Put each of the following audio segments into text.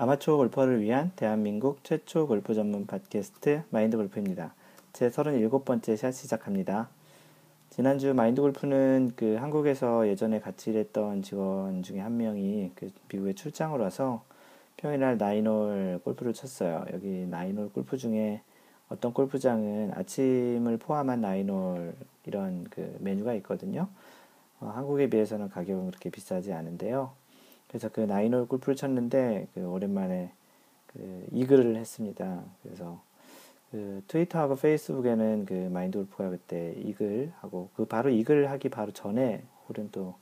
아마추어 골퍼를 위한 대한민국 최초 골프 전문 팟캐스트 마인드 골프입니다. 제 37번째 샷 시작합니다. 지난주 마인드 골프는 그 한국에서 예전에 같이 일했던 직원 중에 한 명이 그 미국에 출장을 와서 평일날 나인홀 골프를 쳤어요. 여기 나인홀 골프 중에 어떤 골프장은 아침을 포함한 나인홀 이런 그 메뉴가 있거든요. 어, 한국에 비해서는 가격은 그렇게 비싸지 않은데요. 그래서 그 나인홀 골프를 쳤는데 그 오랜만에 그 이글을 했습니다. 그래서 그 트위터하고 페이스북에는 그 마인드 골프가 그때 이글 하고 그 바로 이글 하기 바로 전에 홀은 또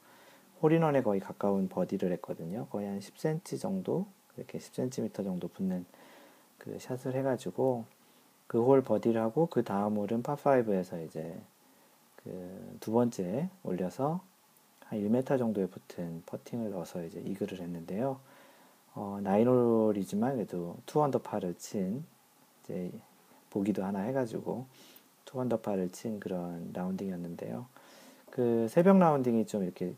홀인원에 거의 가까운 버디를 했거든요. 거의 한 10cm 정도 이렇게 10cm 정도 붙는 그 샷을 해가지고 그 홀 버디를 하고 그 다음 홀은 파5에서 이제 그 두 번째 올려서 한 1m 정도에 붙은 퍼팅을 넣어서 이제 이글을 했는데요. 어, nine홀이지만 그래도 two 언더파를 친 이제 보기도 하나 해가지고 two 언더파를 친 그런 라운딩이었는데요. 그 새벽 라운딩이 좀 이렇게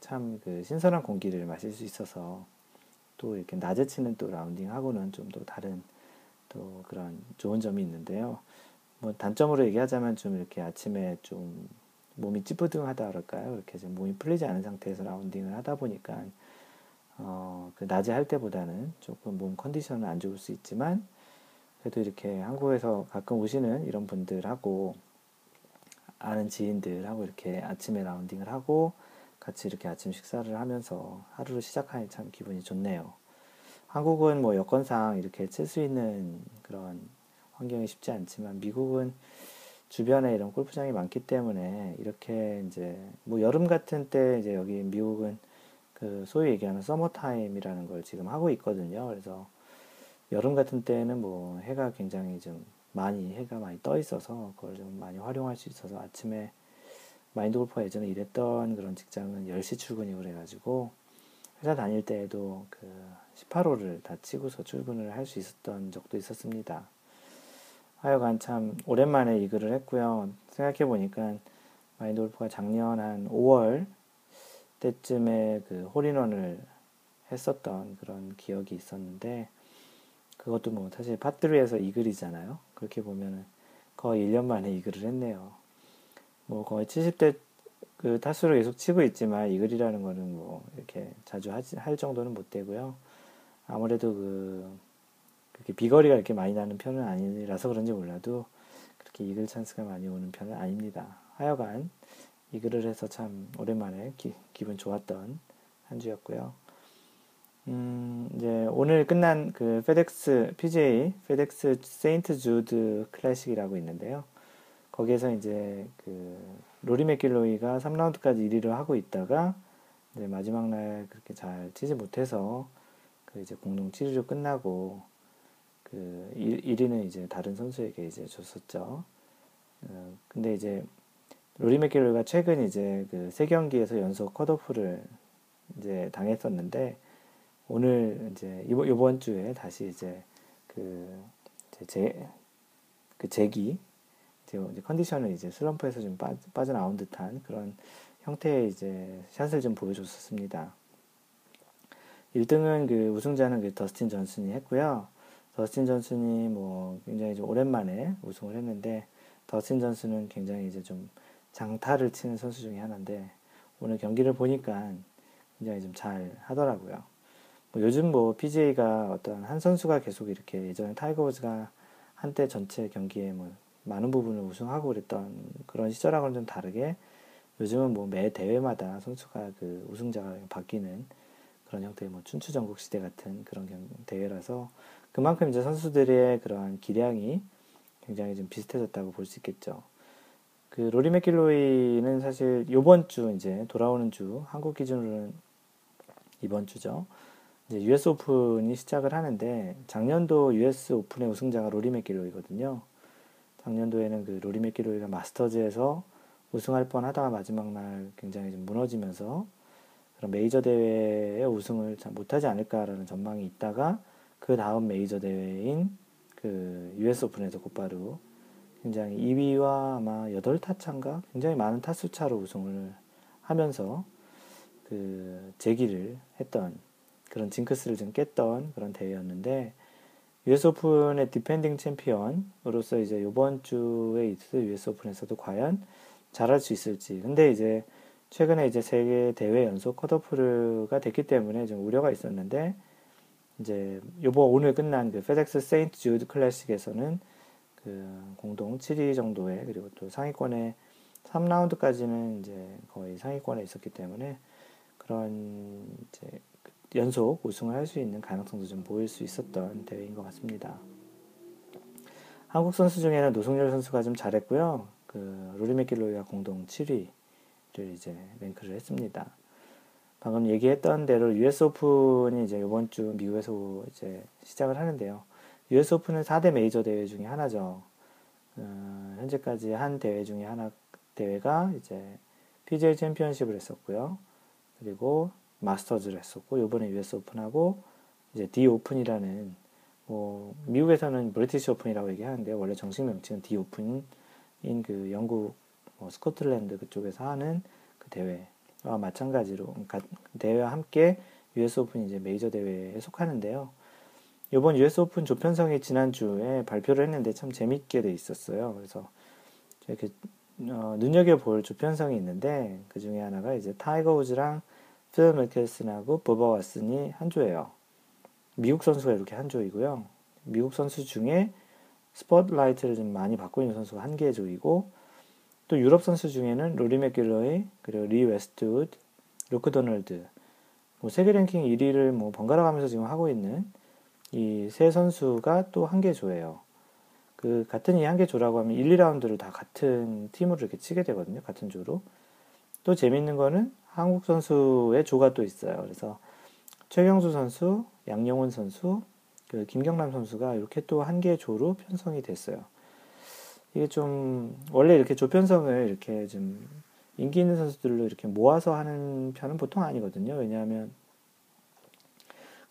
참 그 신선한 공기를 마실 수 있어서 또 이렇게 낮에 치는 또 라운딩하고는 좀 또 다른 또 그런 좋은 점이 있는데요. 뭐 단점으로 얘기하자면 좀 이렇게 아침에 좀 몸이 찌뿌둥하다 그럴까요? 이렇게 좀 몸이 풀리지 않은 상태에서 라운딩을 하다 보니까 어, 그 낮에 할 때보다는 조금 몸 컨디션은 안 좋을 수 있지만 그래도 이렇게 한국에서 가끔 오시는 이런 분들하고 아는 지인들하고 이렇게 아침에 라운딩을 하고 같이 이렇게 아침 식사를 하면서 하루를 시작하니 참 기분이 좋네요. 한국은 뭐 여건상 이렇게 칠 수 있는 그런 환경이 쉽지 않지만 미국은 주변에 이런 골프장이 많기 때문에 이렇게 이제 뭐 여름 같은 때 이제 여기 미국은 그 소위 얘기하는 서머 타임이라는 걸 지금 하고 있거든요. 그래서 여름 같은 때는 뭐 해가 굉장히 좀 많이 해가 많이 떠 있어서 그걸 좀 많이 활용할 수 있어서 아침에 마인드 골프가 예전에 일했던 그런 직장은 10시 출근이고 그래가지고 회사 다닐 때에도 그 18호를 다 치고서 출근을 할 수 있었던 적도 있었습니다. 하여간 참 오랜만에 이 글을 했고요. 생각해 보니까 마인드 골프가 작년 한 5월 때쯤에 그 홀인원을 했었던 그런 기억이 있었는데 그것도 뭐 사실 팟3에서 이 글이잖아요. 그렇게 보면은 거의 1년 만에 이 글을 했네요. 뭐 거의 70대 그 타수를 계속 치고 있지만 이 글이라는 거는 뭐 이렇게 자주 하지, 할 정도는 못 되고요. 아무래도 그 그렇게 비거리가 이렇게 많이 나는 편은 아니라서 그런지 몰라도 그렇게 이글 찬스가 많이 오는 편은 아닙니다. 하여간 이글을 해서 참 오랜만에 기, 기분 좋았던 한 주였고요. 음, 이제 오늘 끝난 그 페덱스 PGA 페덱스 세인트 주드 클래식이라고 있는데요. 거기에서 이제 그 로리 맥길로이가 3라운드까지 1위를 하고 있다가 이제 마지막 날 그렇게 잘 치지 못해서 그 이제 공동 7위로 끝나고 그 1위는 이제 다른 선수에게 이제 줬었죠. 어, 근데 이제 로리 맥길로이가 최근 이제 그 세 경기에서 연속 컷오프를 이제 당했었는데 오늘 이제 이번, 이번 주에 다시 이제 그 제, 그 제기 이제 컨디션을 이제 슬럼프에서 좀 빠, 빠져나온 듯한 그런 형태의 이제 샷을 좀 보여줬었습니다. 1등은 그 우승자는 그 더스틴 존슨이 했고요. 더스틴 존슨이 뭐 굉장히 좀 오랜만에 우승을 했는데 더스틴 존슨은 굉장히 이제 좀 장타를 치는 선수 중에 하나인데 오늘 경기를 보니까 굉장히 좀 잘 하더라고요. 뭐 요즘 뭐 PGA가 어떤 한 선수가 계속 이렇게 예전에 타이거 우즈가 한때 전체 경기에 뭐 많은 부분을 우승하고 그랬던 그런 시절하고는 좀 다르게 요즘은 뭐 매 대회마다 선수가 그 우승자가 바뀌는 그런 형태의 뭐 춘추전국 시대 같은 그런 대회라서 그만큼 이제 선수들의 그러한 기량이 굉장히 좀 비슷해졌다고 볼 수 있겠죠. 그 로리 맥길로이는 사실 요번 주 이제 돌아오는 주 한국 기준으로는 이번 주죠. 이제 US 오픈이 시작을 하는데 작년도 US 오픈의 우승자가 로리 맥길로이거든요. 작년도에는 그 로리 맥길로이가 마스터즈에서 우승할 뻔 하다가 마지막 날 굉장히 좀 무너지면서 그런 메이저 대회에 우승을 잘 못하지 않을까라는 전망이 있다가 그 다음 메이저 대회인 그 US 오픈에서 곧바로 굉장히 2위와 아마 8타차인가 굉장히 많은 타수 차로 우승을 하면서 그 재기를 했던 그런 징크스를 좀 깼던 그런 대회였는데 US 오픈의 디펜딩 챔피언으로서 이제 이번 주에 있을 US 오픈에서도 과연 잘할 수 있을지. 근데 이제 최근에 이제 세계 대회 연속 컷오프가 됐기 때문에 좀 우려가 있었는데 이제 요번 오늘 끝난 그 페덱스 세인트 주드 클래식에서는 그 공동 7위 정도에 그리고 또 상위권에 3라운드까지는 이제 거의 상위권에 있었기 때문에 그런 이제 연속 우승을 할 수 있는 가능성도 좀 보일 수 있었던 대회인 것 같습니다. 한국 선수 중에는 노승열 선수가 좀 잘했고요. 그 로리 맥길로이가 공동 7위를 이제 랭크를 했습니다. 방금 얘기했던 대로 US 오픈이 이제 이번 주 미국에서 이제 시작을 하는데요. US 오픈은 4대 메이저 대회 중에 하나죠. 어, 현재까지 한 대회 중에 하나 대회가 이제 PGA 챔피언십을 했었고요. 그리고 마스터즈를 했었고 이번에 US 오픈하고 이제 D 오픈이라는 뭐 미국에서는 브리티시 오픈이라고 얘기하는데 원래 정식 명칭은 D 오픈인 그 영국 뭐 스코틀랜드 그쪽에서 하는 그 대회 와 마찬가지로 그러니까 대회와 함께 US 오픈 이제 메이저 대회에 속하는데요. 이번 US 오픈 조편성이 지난주에 발표를 했는데 참 재밌게 돼 있었어요. 그래서 이렇게 어, 눈여겨볼 조편성이 있는데 그 중에 하나가 이제 타이거 우즈랑 필 미켈슨하고 버버 왓슨이 한 조예요. 미국 선수가 이렇게 한 조이고요. 미국 선수 중에 스포트라이트를 좀 많이 받고 있는 선수가 한 개 조이고 또 유럽 선수 중에는 로리 맥길로이 그리고 리 웨스트우드, 루크 도널드 뭐 세계 랭킹 1위를 뭐 번갈아 가면서 지금 하고 있는 이 세 선수가 또 한 개 조예요. 그 같은 이 한 개 조라고 하면 1, 2라운드를 다 같은 팀으로 이렇게 치게 되거든요. 같은 조로. 또 재밌는 거는 한국 선수의 조가 또 있어요. 그래서 최경수 선수, 양영훈 선수, 그 김경남 선수가 이렇게 또 한 개의 조로 편성이 됐어요. 이게 좀 원래 이렇게 조 편성을 이렇게 좀 인기 있는 선수들로 이렇게 모아서 하는 편은 보통 아니거든요. 왜냐하면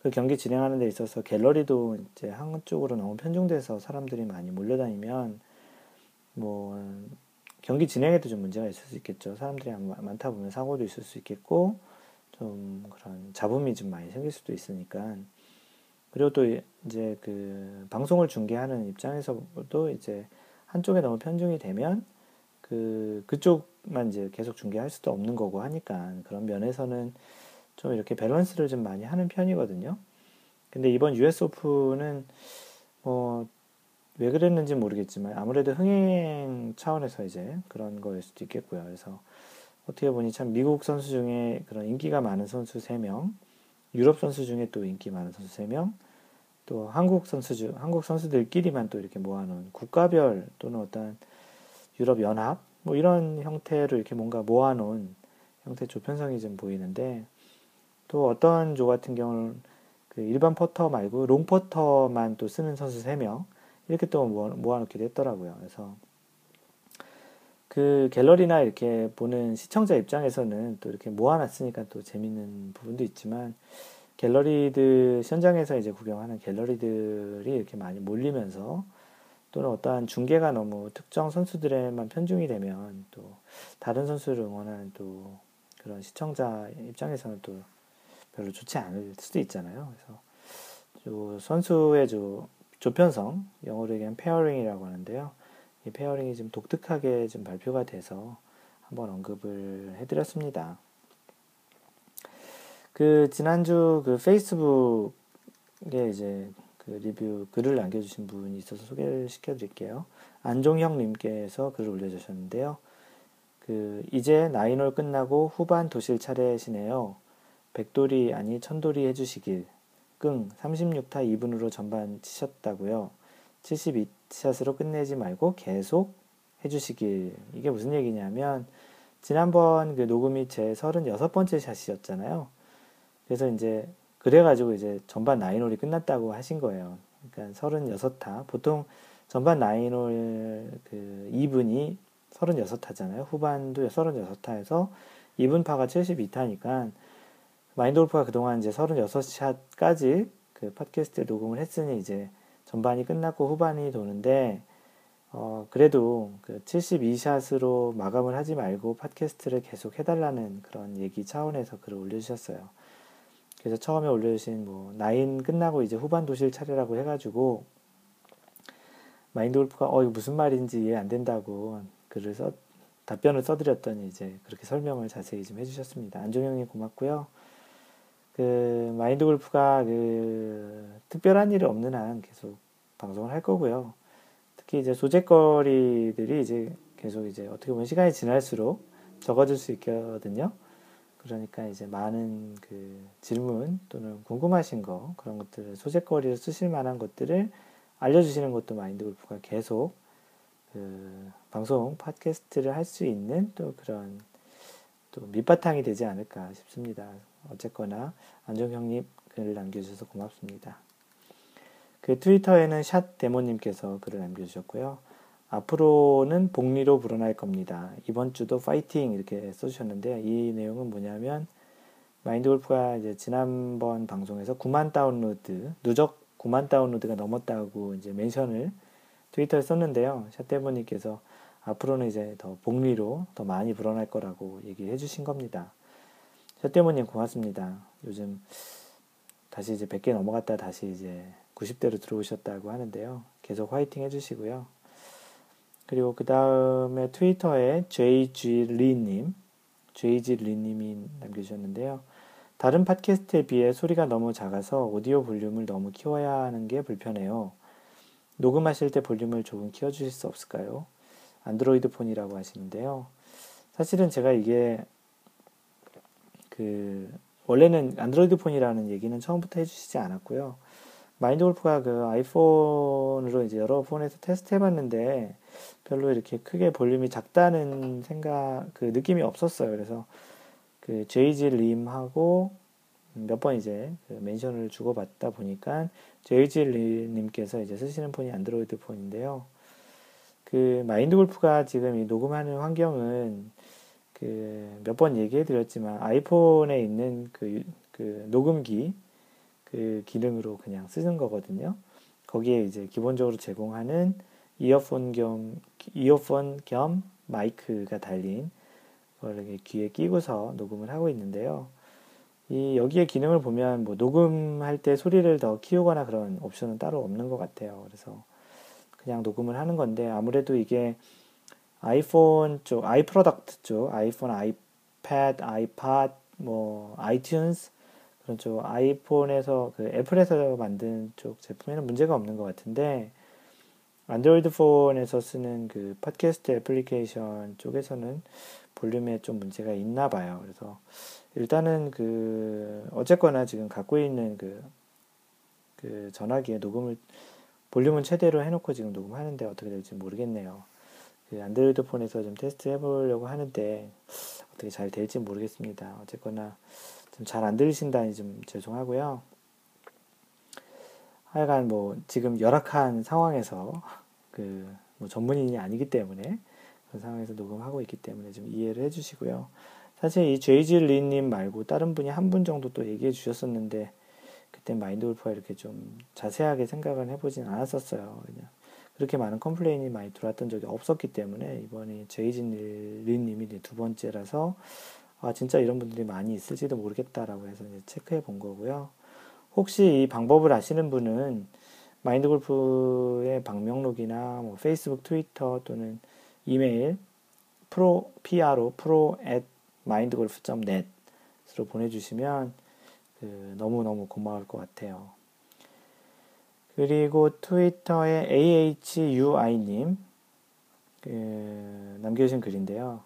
그 경기 진행하는 데 있어서 갤러리도 이제 한쪽으로 너무 편중돼서 사람들이 많이 몰려다니면 뭐 경기 진행에도 좀 문제가 있을 수 있겠죠. 사람들이 많다 보면 사고도 있을 수 있겠고, 좀 그런 잡음이 좀 많이 생길 수도 있으니까. 그리고 또 이제 그 방송을 중계하는 입장에서도 이제 한쪽에 너무 편중이 되면 그 그쪽만 이제 계속 중계할 수도 없는 거고 하니까 그런 면에서는 좀 이렇게 밸런스를 좀 많이 하는 편이거든요. 근데 이번 US 오픈은 뭐 왜 그랬는지 모르겠지만 아무래도 흥행 차원에서 이제 그런 거일 수도 있겠고요. 그래서 어떻게 보니 참 미국 선수 중에 그런 인기가 많은 선수 3명, 유럽 선수 중에 또 인기 많은 선수 3명, 또 한국 선수 중, 한국 선수들끼리만 또 이렇게 모아놓은 국가별 또는 어떤 유럽 연합, 뭐 이런 형태로 이렇게 뭔가 모아놓은 형태 조편성이 좀 보이는데 또 어떤 조 같은 경우는 그 일반 퍼터 말고 롱 퍼터만 또 쓰는 선수 3명, 이렇게 또 모아놓게 됐더라고요. 그래서 그 갤러리나 이렇게 보는 시청자 입장에서는 또 이렇게 모아놨으니까 또 재밌는 부분도 있지만 갤러리들 현장에서 이제 구경하는 갤러리들이 이렇게 많이 몰리면서 또는 어떠한 중계가 너무 특정 선수들에만 편중이 되면 또 다른 선수를 응원하는 또 그런 시청자 입장에서는 또 별로 좋지 않을 수도 있잖아요. 그래서 선수의 조편성, 영어로 얘기하면 pairing이라고 하는데요. 이 pairing이 좀 독특하게 좀 발표가 돼서 한번 언급을 해드렸습니다. 그 지난주 그 페이스북에 이제 그 리뷰 글을 남겨주신 분이 있어서 소개를 시켜드릴게요. 안종형님께서 글을 올려주셨는데요. 그 이제 나인홀 끝나고 후반 도실 차례시네요. 백돌이 아니 천돌이 해주시길 끙 36타 2분으로 전반 치셨다고요. 72샷으로 끝내지 말고 계속 해주시길. 이게 무슨 얘기냐면 지난번 그 녹음이 제 36번째 샷이었잖아요. 그래서 이제 그래가지고 이제 전반 나인홀이 끝났다고 하신 거예요. 그러니까 36타. 보통 전반 나인홀 그 2분이 36타잖아요. 후반도 36타에서 2분 파가 72타니까 마인드 골프가 그동안 이제 36샷까지 그 팟캐스트 녹음을 했으니 이제 전반이 끝났고 후반이 도는데 어 그래도 그 72샷으로 마감을 하지 말고 팟캐스트를 계속 해달라는 그런 얘기 차원에서 글을 올려주셨어요. 그래서 처음에 올려주신 뭐 나인 끝나고 이제 후반 도실 차례라고 해가지고 마인드 골프가 어 이거 무슨 말인지 이해 안 된다고 글을 써 답변을 써드렸더니 이제 그렇게 설명을 자세히 좀 해주셨습니다. 안종영님 고맙고요. 그 마인드 골프가 그 특별한 일이 없는 한 계속 방송을 할 거고요. 특히 이제 소재거리들이 이제 계속 이제 어떻게 보면 시간이 지날수록 적어질 수 있거든요. 그러니까 이제 많은 그 질문 또는 궁금하신 거 그런 것들을 소재거리를 쓰실 만한 것들을 알려주시는 것도 마인드 골프가 계속 그 방송 팟캐스트를 할 수 있는 또 그런 또 밑바탕이 되지 않을까 싶습니다. 어쨌거나 안정형님 글을 남겨주셔서 고맙습니다. 그 트위터에는 샷 데모님께서 글을 남겨주셨고요. 앞으로는 복리로 불어날 겁니다. 이번 주도 파이팅 이렇게 써주셨는데 이 내용은 뭐냐면 마인드 골프가 이제 지난번 방송에서 9만 다운로드 누적 9만 다운로드가 넘었다고 이제 멘션을 트위터에 썼는데요. 샷데모님께서 앞으로는 이제 더 복리로 더 많이 불어날 거라고 얘기해 주신 겁니다. 샷데모님 고맙습니다. 요즘 다시 이제 100개 넘어갔다 다시 이제 90대로 들어오셨다고 하는데요. 계속 화이팅 해주시고요. 그리고 그 다음에 트위터에 JG리님, JG리님이 남겨주셨는데요. 다른 팟캐스트에 비해 소리가 너무 작아서 오디오 볼륨을 너무 키워야 하는 게 불편해요. 녹음하실 때 볼륨을 조금 키워주실 수 없을까요? 안드로이드 폰이라고 하시는데요. 사실은 제가 이게 그 원래는 안드로이드 폰이라는 얘기는 처음부터 해주시지 않았고요. 마인드 골프가 그 아이폰으로 이제 여러 폰에서 테스트 해봤는데 별로 이렇게 크게 볼륨이 작다는 생각, 그 느낌이 없었어요. 그래서 그 제이지 림하고 몇 번 이제 그 mention을 주고받다 보니까 제이지 림님께서 이제 쓰시는 폰이 안드로이드 폰인데요. 그 마인드 골프가 지금 이 녹음하는 환경은 그 몇 번 얘기해 드렸지만 아이폰에 있는 그, 그 녹음기 그 기능으로 그냥 쓰는 거거든요. 거기에 이제 기본적으로 제공하는 이어폰 겸 이어폰 겸 마이크가 달린 걸 귀에 끼고서 녹음을 하고 있는데요. 이 여기에 기능을 보면 뭐 녹음할 때 소리를 더 키우거나 그런 옵션은 따로 없는 것 같아요. 그래서 그냥 녹음을 하는 건데 아무래도 이게 아이폰 쪽, i product 쪽, 아이폰, 아이패드, 아이팟, 뭐 아이튠즈 그런 쪽 아이폰에서 그 애플에서 만든 쪽 제품에는 문제가 없는 것 같은데 안드로이드 폰에서 쓰는 그 팟캐스트 애플리케이션 쪽에서는 볼륨에 좀 문제가 있나 봐요. 그래서 일단은 그 어쨌거나 지금 갖고 있는 그, 그 전화기에 녹음을 볼륨은 최대로 해놓고 지금 녹음하는데 어떻게 될지 모르겠네요. 그 안드로이드 폰에서 좀 테스트 해보려고 하는데 어떻게 잘 될지 모르겠습니다. 어쨌거나 좀 잘 안 들리신다니 좀 죄송하고요. 하여간 뭐 지금 열악한 상황에서 그 뭐 전문인이 아니기 때문에 그런 상황에서 녹음하고 있기 때문에 좀 이해를 해주시고요. 사실 이 제이지 리님 말고 다른 분이 한 분 정도 또 얘기해 주셨었는데 그때 마인드 골프가 이렇게 좀 자세하게 생각을 해보진 않았었어요. 그냥 그렇게 많은 complain이 많이 들어왔던 적이 없었기 때문에 이번에 제이지 림님이 두 번째라서 아 진짜 이런 분들이 많이 있을지도 모르겠다라고 해서 체크해 본 거고요. 혹시 이 방법을 아시는 분은 마인드 골프의 방명록이나 뭐 페이스북, 트위터 또는 이메일 pro pro pro at mindgolf.net으로 보내주시면 그 너무 너무 고마울 것 같아요. 그리고 트위터에 AHUI님 그 남겨주신 글인데요.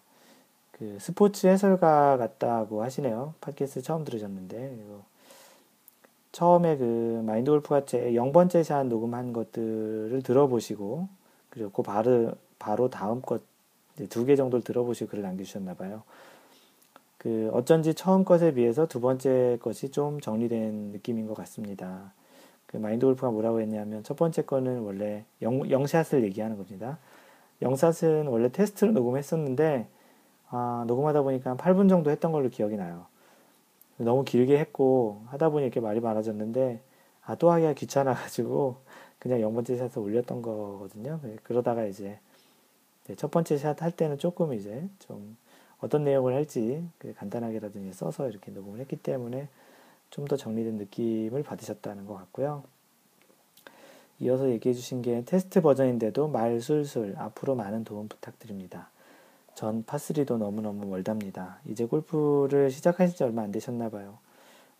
그 스포츠 해설가 같다고 하시네요. 팟캐스트 처음 들으셨는데 처음에 그 마인드 골프가 제 0번째 샷 녹음한 것들을 들어보시고 그리고 그 바로 바로 다음 것 두 개 정도를 들어보시고 글을 남겨주셨나 봐요. 그 어쩐지 처음 것에 비해서 두 번째 것이 좀 정리된 느낌인 것 같습니다. 그 마인드 골프가 뭐라고 했냐면 첫 번째 거는 원래 영, 영샷을 얘기하는 겁니다. 영샷은 원래 테스트로 녹음했었는데 아, 녹음하다 보니까 한 8분 정도 했던 걸로 기억이 나요. 너무 길게 했고 하다 보니 이렇게 말이 많아졌는데 아, 또 하기가 귀찮아가지고 그냥 0번째 샷을 올렸던 거거든요. 네, 그러다가 이제 네, 첫 번째 샷 할 때는 조금 이제 좀 어떤 내용을 할지 그 간단하게라도 써서 이렇게 녹음을 했기 때문에 좀 더 정리된 느낌을 받으셨다는 것 같고요. 이어서 얘기해 주신 게 테스트 버전인데도 말 술술 앞으로 많은 도움 부탁드립니다. 전 파3도 너무너무 멀답니다. 이제 골프를 시작하신 지 얼마 안 되셨나 봐요.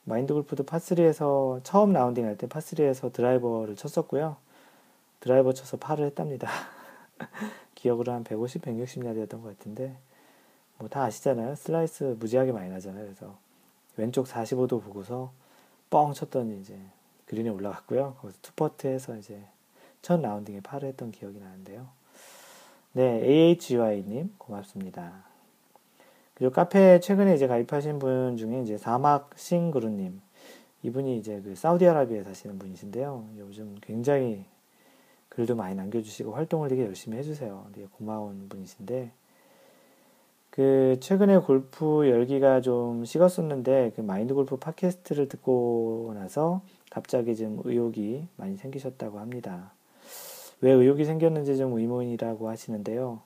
마인드 골프도 파3에서 처음 라운딩 할 때 파3에서 드라이버를 쳤었고요. 드라이버 쳐서 파를 했답니다. 기억으로 한 150, 160야드였던 것 같은데 뭐 다 아시잖아요. 슬라이스 무지하게 많이 나잖아요. 그래서 왼쪽 45도 보고서 뻥 쳤더니 이제 그린에 올라갔고요. 거기서 투퍼트 해서 이제 첫 라운딩에 파를 했던 기억이 나는데요. 네, AHY님 고맙습니다. 그리고 카페에 최근에 이제 가입하신 분 중에 이제 사막 싱그루님 이분이 이제 그 사우디아라비아에 사시는 분이신데요. 요즘 굉장히 글도 많이 남겨주시고 활동을 되게 열심히 해주세요. 되게 고마운 분이신데 그 최근에 골프 열기가 좀 식었었는데 그 마인드 골프 팟캐스트를 듣고 나서 갑자기 좀 의욕이 많이 생기셨다고 합니다. 왜 의욕이 생겼는지 좀 의문이라고 하시는데요.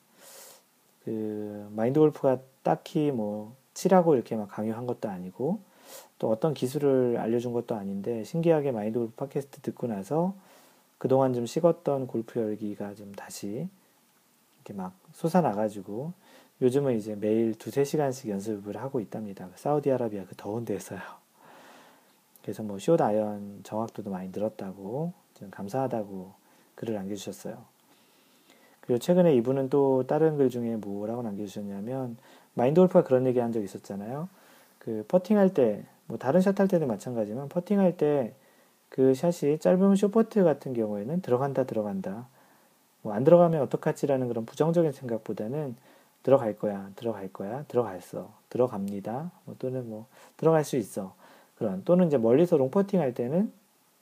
그 마인드 골프가 딱히 뭐 치라고 이렇게 막 강요한 것도 아니고 또 어떤 기술을 알려준 것도 아닌데 신기하게 마인드 골프 팟캐스트 듣고 나서 그동안 좀 식었던 골프 열기가 좀 다시 이렇게 막 솟아나가지고 요즘은 이제 매일 두세 시간씩 연습을 하고 있답니다. 사우디아라비아 그 더운 데서요. 그래서 뭐 숏 아이언 정확도도 많이 늘었다고 좀 감사하다고 글을 남겨주셨어요. 그리고 최근에 이분은 또 다른 글 중에 뭐라고 남겨주셨냐면 마인드 골프가 그런 얘기 한 적 있었잖아요. 그 퍼팅할 때, 뭐 다른 샷 할 때도 마찬가지지만 퍼팅할 때 그 샷이 짧은 쇼퍼트 같은 경우에는 들어간다 들어간다 뭐 안 들어가면 어떡하지라는 그런 부정적인 생각보다는 들어갈 거야 들어갈 거야 들어갔어 들어갑니다 뭐 또는 뭐 들어갈 수 있어 그런 또는 이제 멀리서 롱퍼팅 할 때는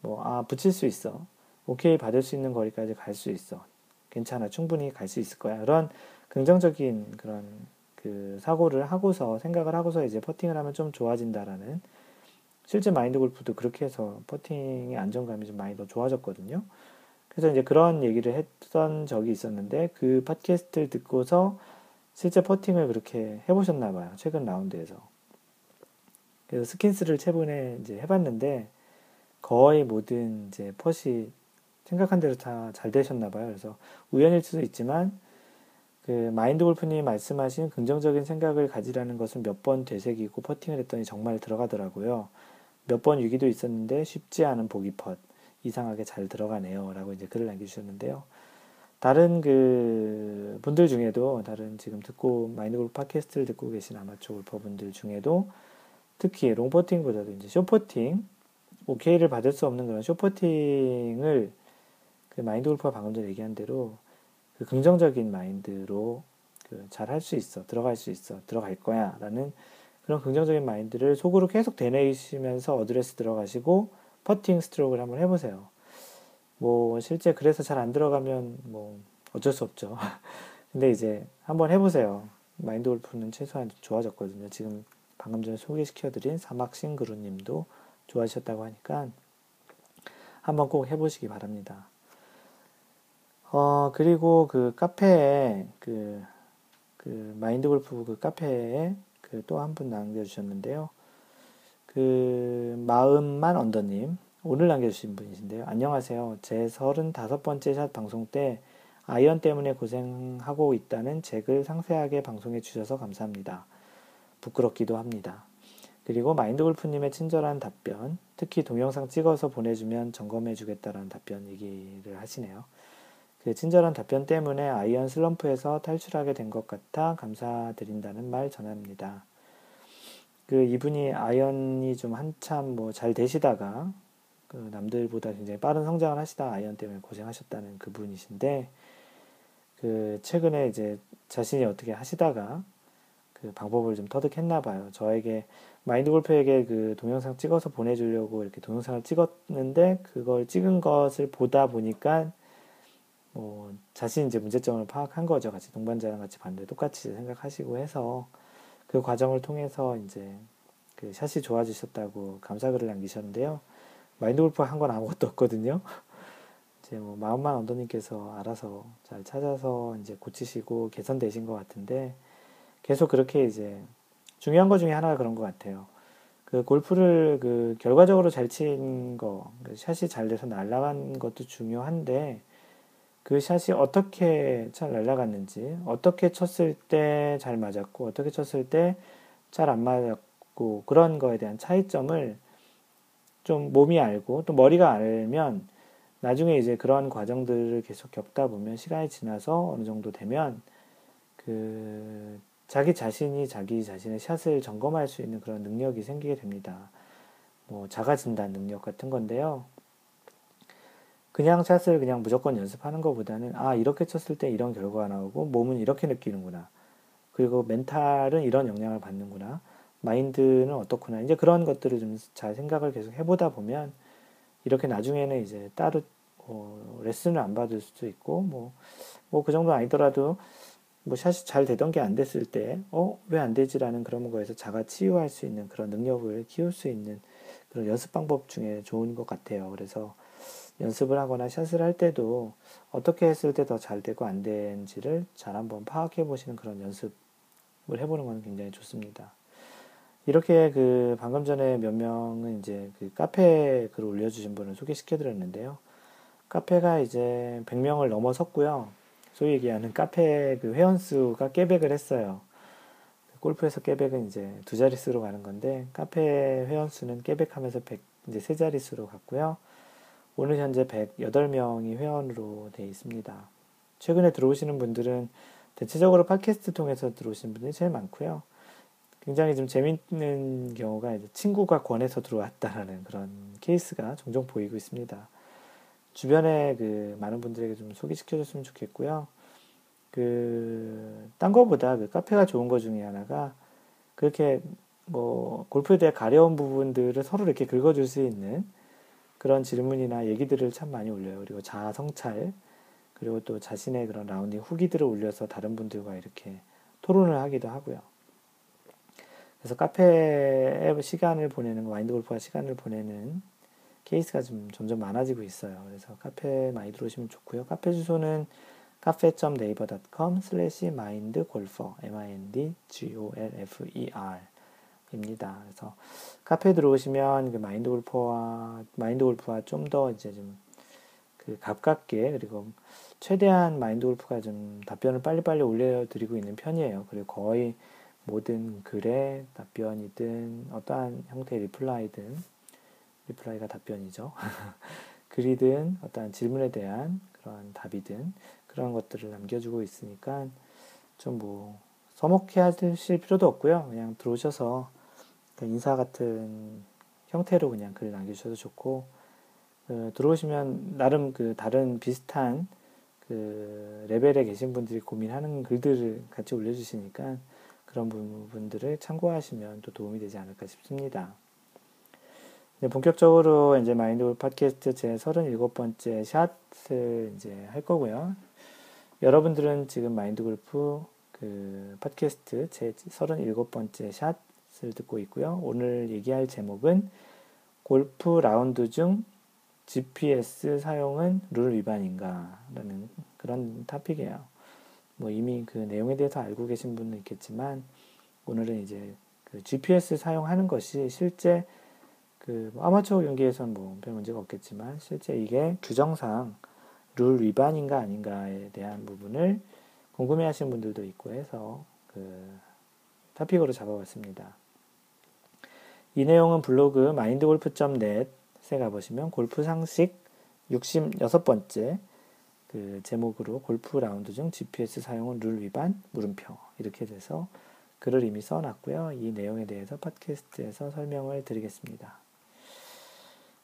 뭐 아 붙일 수 있어 오케이 받을 수 있는 거리까지 갈 수 있어 괜찮아 충분히 갈 수 있을 거야 그런 긍정적인 그런 그 사고를 하고서 생각을 하고서 이제 퍼팅을 하면 좀 좋아진다라는 실제 마인드 골프도 그렇게 해서 퍼팅의 안정감이 좀 많이 더 좋아졌거든요. 그래서 이제 그런 얘기를 했던 적이 있었는데 그 팟캐스트를 듣고서 실제 퍼팅을 그렇게 해보셨나 봐요. 최근 라운드에서. 그래서 skins를 최근에 이제 해봤는데 거의 모든 이제 퍼시 생각한 대로 다 잘 되셨나 봐요. 그래서 우연일 수도 있지만 그 마인드 골프님 말씀하신 긍정적인 생각을 가지라는 것을 몇번 되새기고 퍼팅을 했더니 정말 들어가더라고요. 몇번 위기도 있었는데 쉽지 않은 보기 펫 이상하게 잘 들어가네요. 라고 이제 글을 남겨주셨는데요. 다른 그 분들 중에도 다른 지금 듣고 마인드 골프 팟캐스트를 듣고 계신 아마추어 골퍼 분들 중에도 특히 롱퍼팅보다도 이제 숏퍼팅 오케이를 받을 수 없는 그런 숏퍼팅을 그 마인드 골프가 방금 전에 얘기한 대로 그 긍정적인 마인드로 그 잘 할 수 있어 들어갈 수 있어 들어갈 거야 라는 그런 긍정적인 마인드를 속으로 계속 되뇌이시면서 어드레스 들어가시고 퍼팅 스트로크를 한번 해보세요. 뭐 실제 그래서 잘 안 들어가면 뭐 어쩔 수 없죠. 근데 이제 한번 해보세요. 마인드 골프는 최소한 좋아졌거든요. 지금 방금 전에 소개시켜드린 사막 싱그루님도 좋아하셨다고 하니까 한번 꼭 해보시기 바랍니다. 어, 그리고 그 카페에 그, 그 마인드 골프 그 카페에 그 또 한 분 남겨주셨는데요. 그 마음만 언더님 오늘 남겨주신 분이신데요. 안녕하세요. 제 35번째 샷 방송 때 아이언 때문에 고생하고 있다는 제 글을 상세하게 방송해 주셔서 감사합니다. 부끄럽기도 합니다. 그리고 마인드 골프님의 친절한 답변, 특히 동영상 찍어서 보내주면 점검해 주겠다라는 답변 얘기를 하시네요. 그 친절한 답변 때문에 아이언 슬럼프에서 탈출하게 된 것 같아 감사드린다는 말 전합니다. 그 이분이 아이언이 좀 한참 뭐 잘 되시다가 그 남들보다 굉장히 빠른 성장을 하시다 아이언 때문에 고생하셨다는 그분이신데 그 최근에 이제 자신이 어떻게 하시다가 그 방법을 좀 터득했나 봐요. 저에게 마인드 골프에게 그 동영상 찍어서 보내주려고 이렇게 동영상을 찍었는데 그걸 찍은 것을 보다 보니까 뭐 자신 이제 문제점을 파악한 거죠. 같이 동반자랑 같이 봤는데 똑같이 생각하시고 해서 그 과정을 통해서 이제 그 샷이 좋아지셨다고 감사글을 남기셨는데요. 마인드 골프 한 건 아무것도 없거든요. 이제 뭐 마음만 언더님께서 알아서 잘 찾아서 이제 고치시고 개선되신 것 같은데 계속 그렇게 이제 중요한 것 중에 하나가 그런 것 같아요. 그 골프를 그 결과적으로 잘 친 거, 그 샷이 잘 돼서 날아간 것도 중요한데 그 샷이 어떻게 잘 날아갔는지, 어떻게 쳤을 때 잘 맞았고, 어떻게 쳤을 때 잘 안 맞았고, 그런 거에 대한 차이점을 좀 몸이 알고, 또 머리가 알면, 나중에 이제 그런 과정들을 계속 겪다 보면, 시간이 지나서 어느 정도 되면, 그, 자기 자신이 자기 자신의 샷을 점검할 수 있는 그런 능력이 생기게 됩니다. 뭐, 진단 능력 같은 건데요. 그냥 샷을 그냥 무조건 연습하는 것보다는 아 이렇게 쳤을 때 이런 결과가 나오고 몸은 이렇게 느끼는구나. 그리고 멘탈은 이런 영향을 받는구나. 마인드는 어떻구나. 이제 그런 것들을 좀 잘 생각을 계속 해보다 보면 이렇게 나중에는 이제 따로 어, 레슨을 안 받을 수도 있고 뭐 뭐 그 정도 아니더라도 뭐 샷이 잘 되던 게 안 됐을 때 어 왜 안 되지라는 그런 거에서 자가 치유할 수 있는 그런 능력을 키울 수 있는 그런 연습 방법 중에 좋은 것 같아요. 그래서 연습을 하거나 샷을 할 때도 어떻게 했을 때 더 잘 되고 안 되는지를 잘 한번 파악해 보시는 그런 연습을 해보는 건 굉장히 좋습니다. 이렇게 그 방금 전에 몇 명은 이제 그 카페 글을 올려주신 분을 소개시켜 드렸는데요. 카페가 이제 100명을 넘어섰고요. 소위 얘기하는 카페 그 회원수가 깨백을 했어요. 골프에서 깨백은 이제 두 자릿수로 가는 건데 카페 회원수는 깨백하면서 100 이제 세 자릿수로 갔고요. 오늘 현재 108명이 회원으로 되어 있습니다. 최근에 들어오시는 분들은 대체적으로 팟캐스트 통해서 들어오신 분들이 제일 많고요. 굉장히 좀 재밌는 경우가 이제 친구가 권해서 들어왔다라는 그런 케이스가 종종 보이고 있습니다. 주변에 그 많은 분들에게 좀 소개시켜줬으면 좋겠고요. 그, 딴 거보다 그 카페가 좋은 것 중에 하나가 그렇게 뭐 골프에 대해 가려운 부분들을 서로 이렇게 긁어줄 수 있는 그런 질문이나 얘기들을 참 많이 올려요. 그리고 자아 성찰, 그리고 또 자신의 그런 라운딩 후기들을 올려서 다른 분들과 이렇게 토론을 하기도 하고요. 그래서 카페에 시간을 보내는, 마인드 골프와 시간을 보내는 케이스가 좀 점점 많아지고 있어요. 그래서 카페 많이 들어오시면 좋고요. 카페 주소는 cafe.naver.com slash mindgolfer, m-i-n-d-g-o-l-f-e-r 입니다. 그래서 카페에 들어오시면 그 마인드 골프와 마인드 골프와 좀 더 이제 좀 그 가깝게 그리고 최대한 마인드 골프가 좀 답변을 빨리빨리 올려드리고 있는 편이에요. 그리고 거의 모든 글에 답변이든 어떠한 형태의 reply든 reply가 답변이죠. 글이든 어떠한 질문에 대한 그런 답이든 그런 것들을 남겨주고 있으니까 좀 뭐 서먹해 하실 필요도 없고요. 그냥 들어오셔서 그 인사 같은 형태로 그냥 글을 남겨주셔도 좋고 그 들어오시면 나름 그 다른 비슷한 그 레벨에 계신 분들이 고민하는 글들을 같이 올려주시니까 그런 부분들을 참고하시면 또 도움이 되지 않을까 싶습니다. 네, 본격적으로 이제 마인드 팟캐스트 제 37번째 샷을 이제 할 거고요. 여러분들은 지금 마인드 골프 그 팟캐스트 제 37번째 샷 을 듣고 있고요. 오늘 얘기할 제목은 골프 라운드 중 GPS 사용은 룰 위반인가? 라는 그런 topic이에요. 뭐 이미 그 내용에 대해서 알고 계신 분은 있겠지만 오늘은 이제 그 GPS 사용하는 것이 실제 그 아마추어 경기에서는 뭐별 문제가 없겠지만 실제 이게 규정상 룰 위반인가 아닌가에 대한 부분을 궁금해 하시는 분들도 있고 해서 그 타픽으로 잡아봤습니다. 이 내용은 블로그 mindgolf.net에 가보시면 골프 상식 66번째 그 제목으로 골프 라운드 중 GPS 사용은 룰 위반 물음표 이렇게 돼서 글을 이미 써놨고요. 이 내용에 대해서 팟캐스트에서 설명을 드리겠습니다.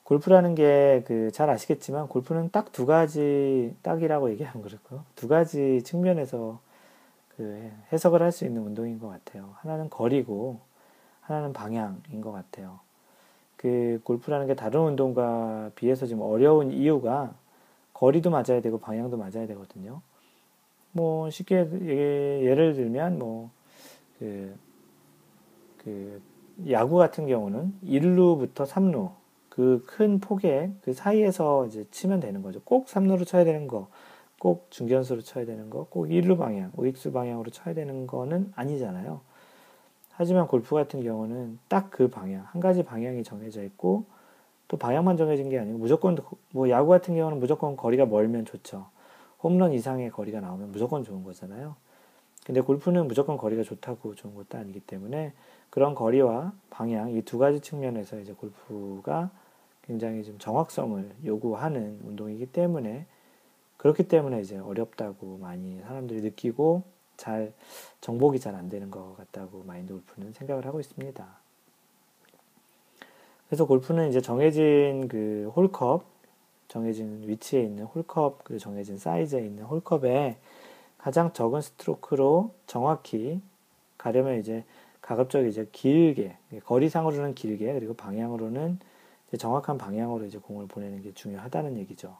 골프라는 게 그 잘 아시겠지만 골프는 딱 두 가지 딱이라고 얘기하면 그렇고 두 가지 측면에서 그 해석을 할 수 있는 운동인 것 같아요. 하나는 거리고 하나는 방향인 것 같아요. 그 골프라는 게 다른 운동과 비해서 좀 어려운 이유가 거리도 맞아야 되고 방향도 맞아야 되거든요. 뭐 쉽게 예를 들면 뭐그 그 야구 같은 경우는 1루부터 3루 그 큰 폭에 그 사이에서 이제 치면 되는 거죠. 꼭 3루로 쳐야 되는 거, 꼭 중견수로 쳐야 되는 거, 꼭 1루 방향, 우익수 방향으로 쳐야 되는 거는 아니잖아요. 하지만 골프 같은 경우는 딱 그 방향, 한 가지 방향이 정해져 있고 또 방향만 정해진 게 아니고 무조건 뭐 야구 같은 경우는 무조건 거리가 멀면 좋죠. 홈런 이상의 거리가 나오면 무조건 좋은 거잖아요. 근데 골프는 무조건 거리가 좋다고 좋은 것도 아니기 때문에 그런 거리와 방향 이 두 가지 측면에서 이제 골프가 굉장히 좀 정확성을 요구하는 운동이기 때문에 그렇기 때문에 이제 어렵다고 많이 사람들이 느끼고 잘 정복이 잘 안 되는 것 같다고 마인드 골프는 생각을 하고 있습니다. 그래서 골프는 이제 정해진 그 홀컵, 정해진 위치에 있는 홀컵, 그 정해진 사이즈에 있는 홀컵에 가장 적은 스트로크로 정확히 가려면 이제 가급적 이제 길게, 거리상으로는 길게, 그리고 방향으로는 정확한 방향으로 이제 공을 보내는 게 중요하다는 얘기죠.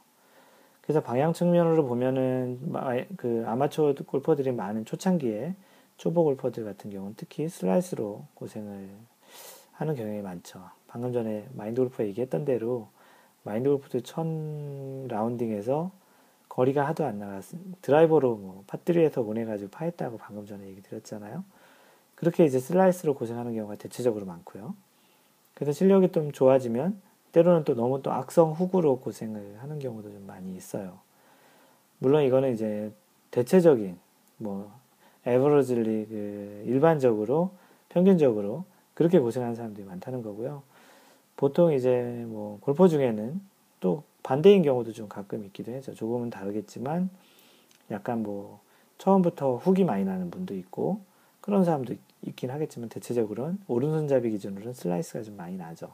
그래서 방향 측면으로 보면은 그 아마추어 골퍼들이 많은 초창기에 초보 골퍼들 같은 경우는 특히 슬라이스로 고생을 하는 경향이 많죠. 방금 전에 마인드 골프 얘기했던 대로 마인드 골프도 첫 라운딩에서 거리가 하도 안 나갔, 드라이버로 뭐 팟3에서 보내가지고 파했다고 방금 전에 얘기 드렸잖아요. 그렇게 이제 슬라이스로 고생하는 경우가 대체적으로 많고요. 그래서 실력이 좀 좋아지면 때로는 또 너무 또 악성 훅으로 고생을 하는 경우도 좀 많이 있어요. 물론 이거는 이제 대체적인 뭐 에버러질리 그 일반적으로 평균적으로 그렇게 고생하는 사람들이 많다는 거고요. 보통 이제 뭐 골퍼 중에는 또 반대인 경우도 좀 가끔 있기도 해서 조금은 다르겠지만 약간 뭐 처음부터 훅이 많이 나는 분도 있고 그런 사람도 있긴 하겠지만 대체적으로는 오른손잡이 기준으로는 슬라이스가 좀 많이 나죠.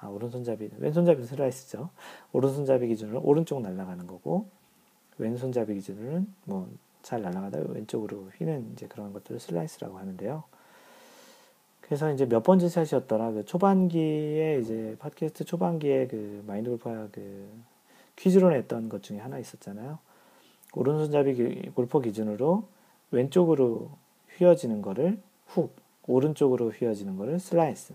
아, 오른손잡이, 왼손잡이도 슬라이스죠. 오른손잡이 기준으로 오른쪽 날아가는 거고, 왼손잡이 기준으로는 뭐 잘 날아가다 왼쪽으로 휘는 이제 그런 것들을 슬라이스라고 하는데요. 그래서 이제 몇 번째 샷이었더라. 그 초반기에 이제 팟캐스트 초반기에 그 마인드 골퍼가 그 퀴즈로 냈던 것 중에 하나 있었잖아요. 오른손잡이 골퍼 기준으로 왼쪽으로 휘어지는 거를 훅, 오른쪽으로 휘어지는 거를 슬라이스.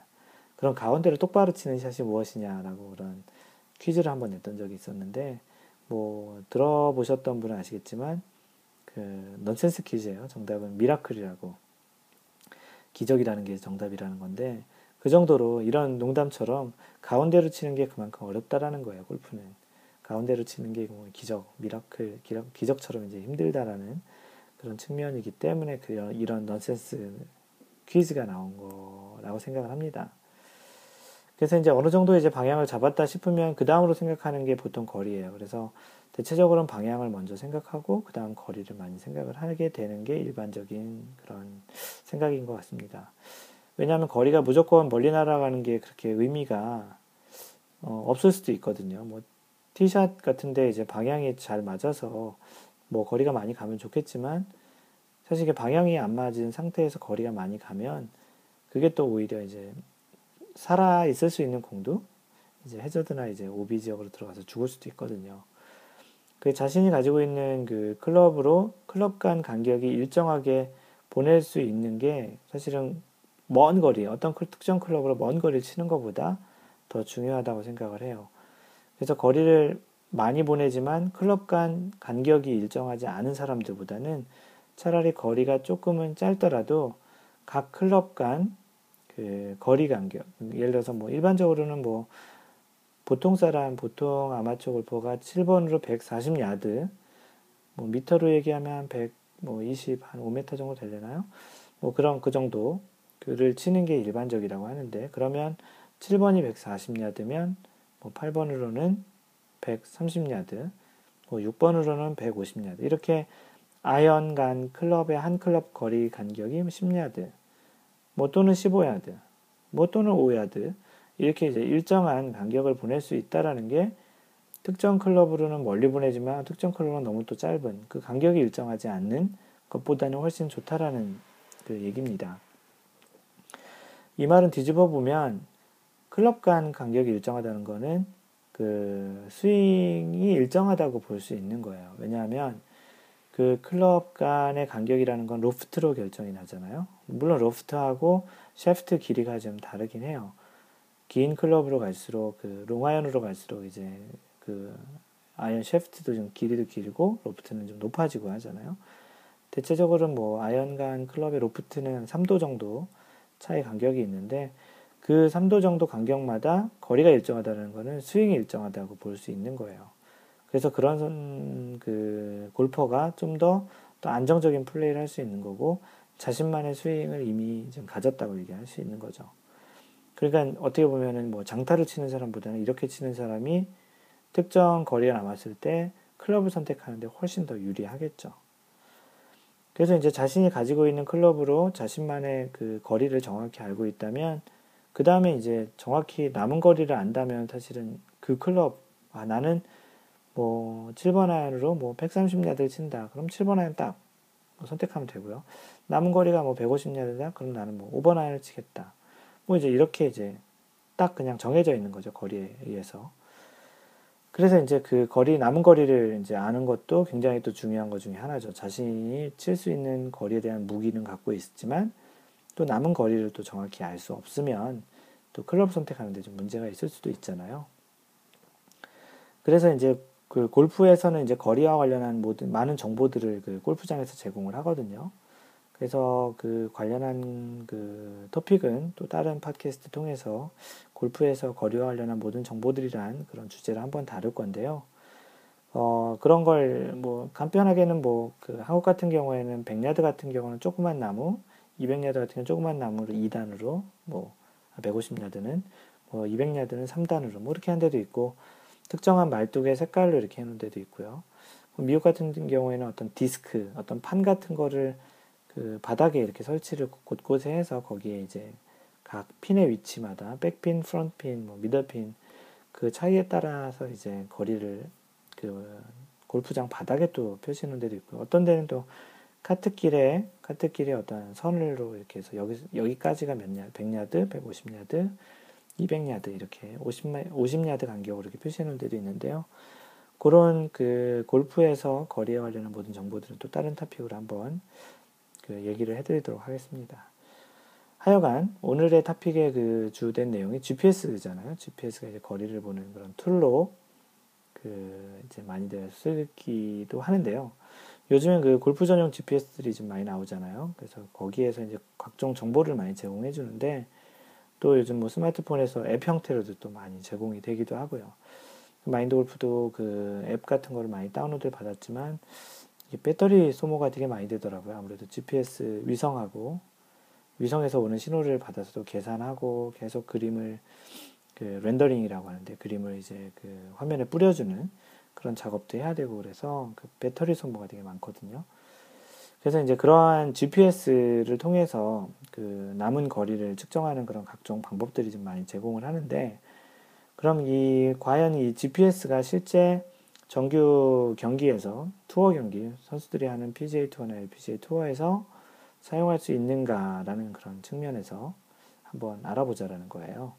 그럼 가운데를 똑바로 치는 샷이 무엇이냐라고 그런 퀴즈를 한번 냈던 적이 있었는데 뭐 들어보셨던 분은 아시겠지만 그 넌센스 퀴즈예요. 정답은 miracle이라고 기적이라는 게 정답이라는 건데 그 정도로 이런 농담처럼 가운데로 치는 게 그만큼 어렵다라는 거예요. 골프는 가운데로 치는 게뭐 기적, miracle, 기적 처럼 이제 힘들다라는 그런 측면이기 때문에 그 이런 넌센스 퀴즈가 나온 거라고 생각을 합니다. 그래서 이제 어느 정도 이제 방향을 잡았다 싶으면 그 다음으로 생각하는 게 보통 거리예요. 그래서 대체적으로는 방향을 먼저 생각하고 그 다음 거리를 많이 생각을 하게 되는 게 일반적인 그런 생각인 것 같습니다. 왜냐하면 거리가 무조건 멀리 날아가는 게 그렇게 의미가 어, 없을 수도 있거든요. 뭐 티샷 같은데 이제 방향이 잘 맞아서 뭐 거리가 많이 가면 좋겠지만 사실 이게 방향이 안 맞은 상태에서 거리가 많이 가면 그게 또 오히려 이제 살아 있을 수 있는 공도 이제 해저드나 이제 오비 지역으로 들어가서 죽을 수도 있거든요. 그 자신이 가지고 있는 그 클럽으로 클럽 간 간격이 일정하게 보낼 수 있는 게 사실은 먼 거리, 어떤 특정 클럽으로 먼 거리를 치는 것보다 더 중요하다고 생각을 해요. 그래서 거리를 많이 보내지만 클럽 간 간격이 일정하지 않은 사람들보다는 차라리 거리가 조금은 짧더라도 각 클럽 간 그 거리 간격, 예를 들어서 뭐 일반적으로는 뭐 보통 사람, 보통 아마추어 골퍼가 7번으로 140야드, 뭐 미터로 얘기하면 100, 뭐 20, 한 5m 정도 되려나요? 뭐 그런 그 정도 그를 치는 게 일반적이라고 하는데 그러면 7번이 140야드면 뭐 8번으로는 130야드, 뭐 6번으로는 150야드. 이렇게 아이언 간 클럽의 한 클럽 거리 간격이 10야드, 뭐 또는 15야드, 뭐 또는 5야드 이렇게 이제 일정한 간격을 보낼 수 있다라는 게 특정 클럽으로는 멀리 보내지만 특정 클럽은 너무 또 짧은 그 간격이 일정하지 않는 것보다는 훨씬 좋다라는 그 얘기입니다. 이 말은 뒤집어 보면 클럽 간 간격이 일정하다는 거는 그 스윙이 일정하다고 볼 수 있는 거예요. 왜냐하면 그 클럽 간의 간격이라는 건 로프트로 결정이 나잖아요. 물론 로프트하고 샤프트 길이가 좀 다르긴 해요. 긴 클럽으로 갈수록 그 롱아이언으로 갈수록 이제 그 아이언 셰프트도 좀 길이도 길고 로프트는 좀 높아지고 하잖아요. 대체적으로 뭐 아이언 간 클럽의 로프트는 3도 정도 차이 간격이 있는데 그 3도 정도 간격마다 거리가 일정하다는 것은 스윙이 일정하다고 볼 수 있는 거예요. 그래서 그런 그 골퍼가 좀 더 또 안정적인 플레이를 할 수 있는 거고 자신만의 스윙을 이미 좀 가졌다고 얘기할 수 있는 거죠. 그러니까 어떻게 보면은 뭐 장타를 치는 사람보다는 이렇게 치는 사람이 특정 거리가 남았을 때 클럽을 선택하는데 훨씬 더 유리하겠죠. 그래서 이제 자신이 가지고 있는 클럽으로 자신만의 그 거리를 정확히 알고 있다면 그 다음에 이제 정확히 남은 거리를 안다면 사실은 그 클럽 아 나는 뭐 7번 아이언으로 뭐 130야드를 친다. 그럼 7번 아이언 딱 선택하면 되고요. 남은 거리가 뭐 150야드다. 그럼 나는 뭐 5번 아이언을 치겠다. 뭐 이제 이렇게 이제 딱 그냥 정해져 있는 거죠. 거리에 의해서. 그래서 이제 그 거리, 남은 거리를 이제 아는 것도 굉장히 또 중요한 것 중에 하나죠. 자신이 칠 수 있는 거리에 대한 무기는 갖고 있지만 또 남은 거리를 또 정확히 알 수 없으면 또 클럽 선택하는데 좀 문제가 있을 수도 있잖아요. 그래서 이제 그 골프에서는 이제 거리와 관련한 모든 많은 정보들을 그 골프장에서 제공을 하거든요. 그래서 그 관련한 그 토픽은 또 다른 팟캐스트 통해서 골프에서 거리와 관련한 모든 정보들이란 그런 주제를 한번 다룰 건데요. 어, 그런 걸 뭐 간편하게는 뭐 그 한국 같은 경우에는 100야드 같은 경우는 조그만 나무, 200야드 같은 경우는 조그만 나무를 2단으로 뭐 150야드는 뭐 200야드는 3단으로 뭐 이렇게 한 데도 있고 특정한 말뚝의 색깔로 이렇게 해놓은 데도 있고요. 미국 같은 경우에는 어떤 디스크, 어떤 판 같은 거를 그 바닥에 이렇게 설치를 곳곳에 해서 거기에 이제 각 핀의 위치마다 백핀, 프론트핀, 뭐 미들핀 그 차이에 따라서 이제 거리를 그 골프장 바닥에 또 놓은 데도 있고 어떤 데는 또 카트길에 카트길에 어떤 선으로 이렇게 해서 여기 여기까지가 몇 야드, 100야드, 150야드, 200야드 이렇게 50, 50야드 간격으로 이렇게 표시해 놓은 데도 있는데요. 그런 그 골프에서 거리에 관련한 모든 정보들은 또 다른 topic으로 한번 그 얘기를 해드리도록 하겠습니다. 하여간 오늘의 topic의 그 주된 내용이 GPS잖아요. GPS가 이제 거리를 보는 그런 tool로 그 이제 많이들 쓰기도 하는데요. 요즘엔 그 골프 전용 GPS들이 좀 많이 나오잖아요. 그래서 거기에서 이제 각종 정보를 많이 제공해 주는데 또 요즘 뭐 스마트폰에서 앱 형태로도 또 많이 제공이 되기도 하고요. 마인드 골프도 그 앱 같은 거를 많이 다운로드 받았지만 배터리 소모가 되게 많이 되더라고요. 아무래도 GPS 위성하고 위성에서 오는 신호를 받아서도 계산하고 계속 그림을 그 렌더링이라고 하는데 그림을 이제 그 화면에 뿌려주는 그런 작업도 해야 되고 그래서 그 배터리 소모가 되게 많거든요. 그래서 이제 그러한 GPS를 통해서 그 남은 거리를 측정하는 그런 각종 방법들이 좀 많이 제공을 하는데 그럼 이 과연 이 GPS가 실제 정규 경기에서 투어 경기 선수들이 하는 PGA 투어나 LPGA 투어에서 사용할 수 있는가라는 그런 측면에서 한번 알아보자라는 거예요.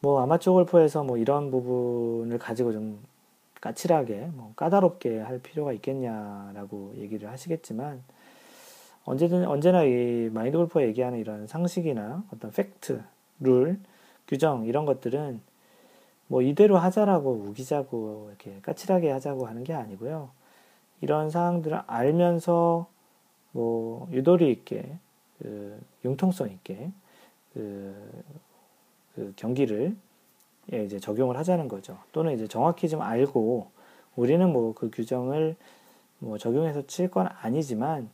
뭐 아마추어 골프에서 뭐 이런 부분을 가지고 좀 까칠하게 뭐 까다롭게 할 필요가 있겠냐라고 얘기를 하시겠지만 언제든 언제나 이 마인드 골프가 얘기하는 이런 상식이나 어떤 팩트, 룰, 규정 이런 것들은 뭐 이대로 하자라고 우기자고 이렇게 까칠하게 하자고 하는 게 아니고요. 이런 사항들을 알면서 뭐 유도리 있게 그 융통성 있게 그, 그 경기를 예, 이제 적용을 하자는 거죠. 또는 이제 정확히 좀 알고 우리는 뭐 그 규정을 뭐 적용해서 칠 건 아니지만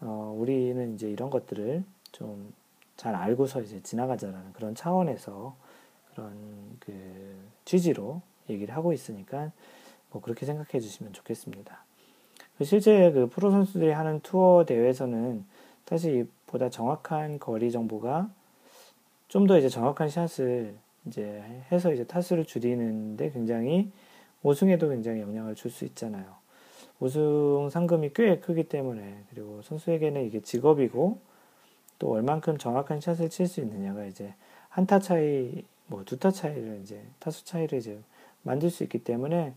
어, 우리는 이제 이런 것들을 좀 잘 알고서 이제 지나가자라는 그런 차원에서 그런 그 취지로 얘기를 하고 있으니까 뭐 그렇게 생각해 주시면 좋겠습니다. 실제 그 프로 선수들이 하는 투어 대회에서는 사실 보다 정확한 거리 정보가 좀 더 이제 정확한 샷을 이제 해서 이제 타수를 줄이는데 굉장히 우승에도 굉장히 영향을 줄 수 있잖아요. 우승 상금이 꽤 크기 때문에 그리고 선수에게는 이게 직업이고 또 얼만큼 정확한 샷을 칠 수 있느냐가 이제 한 타 차이 뭐 두 타 차이를 이제 타수 차이를 이제 만들 수 있기 때문에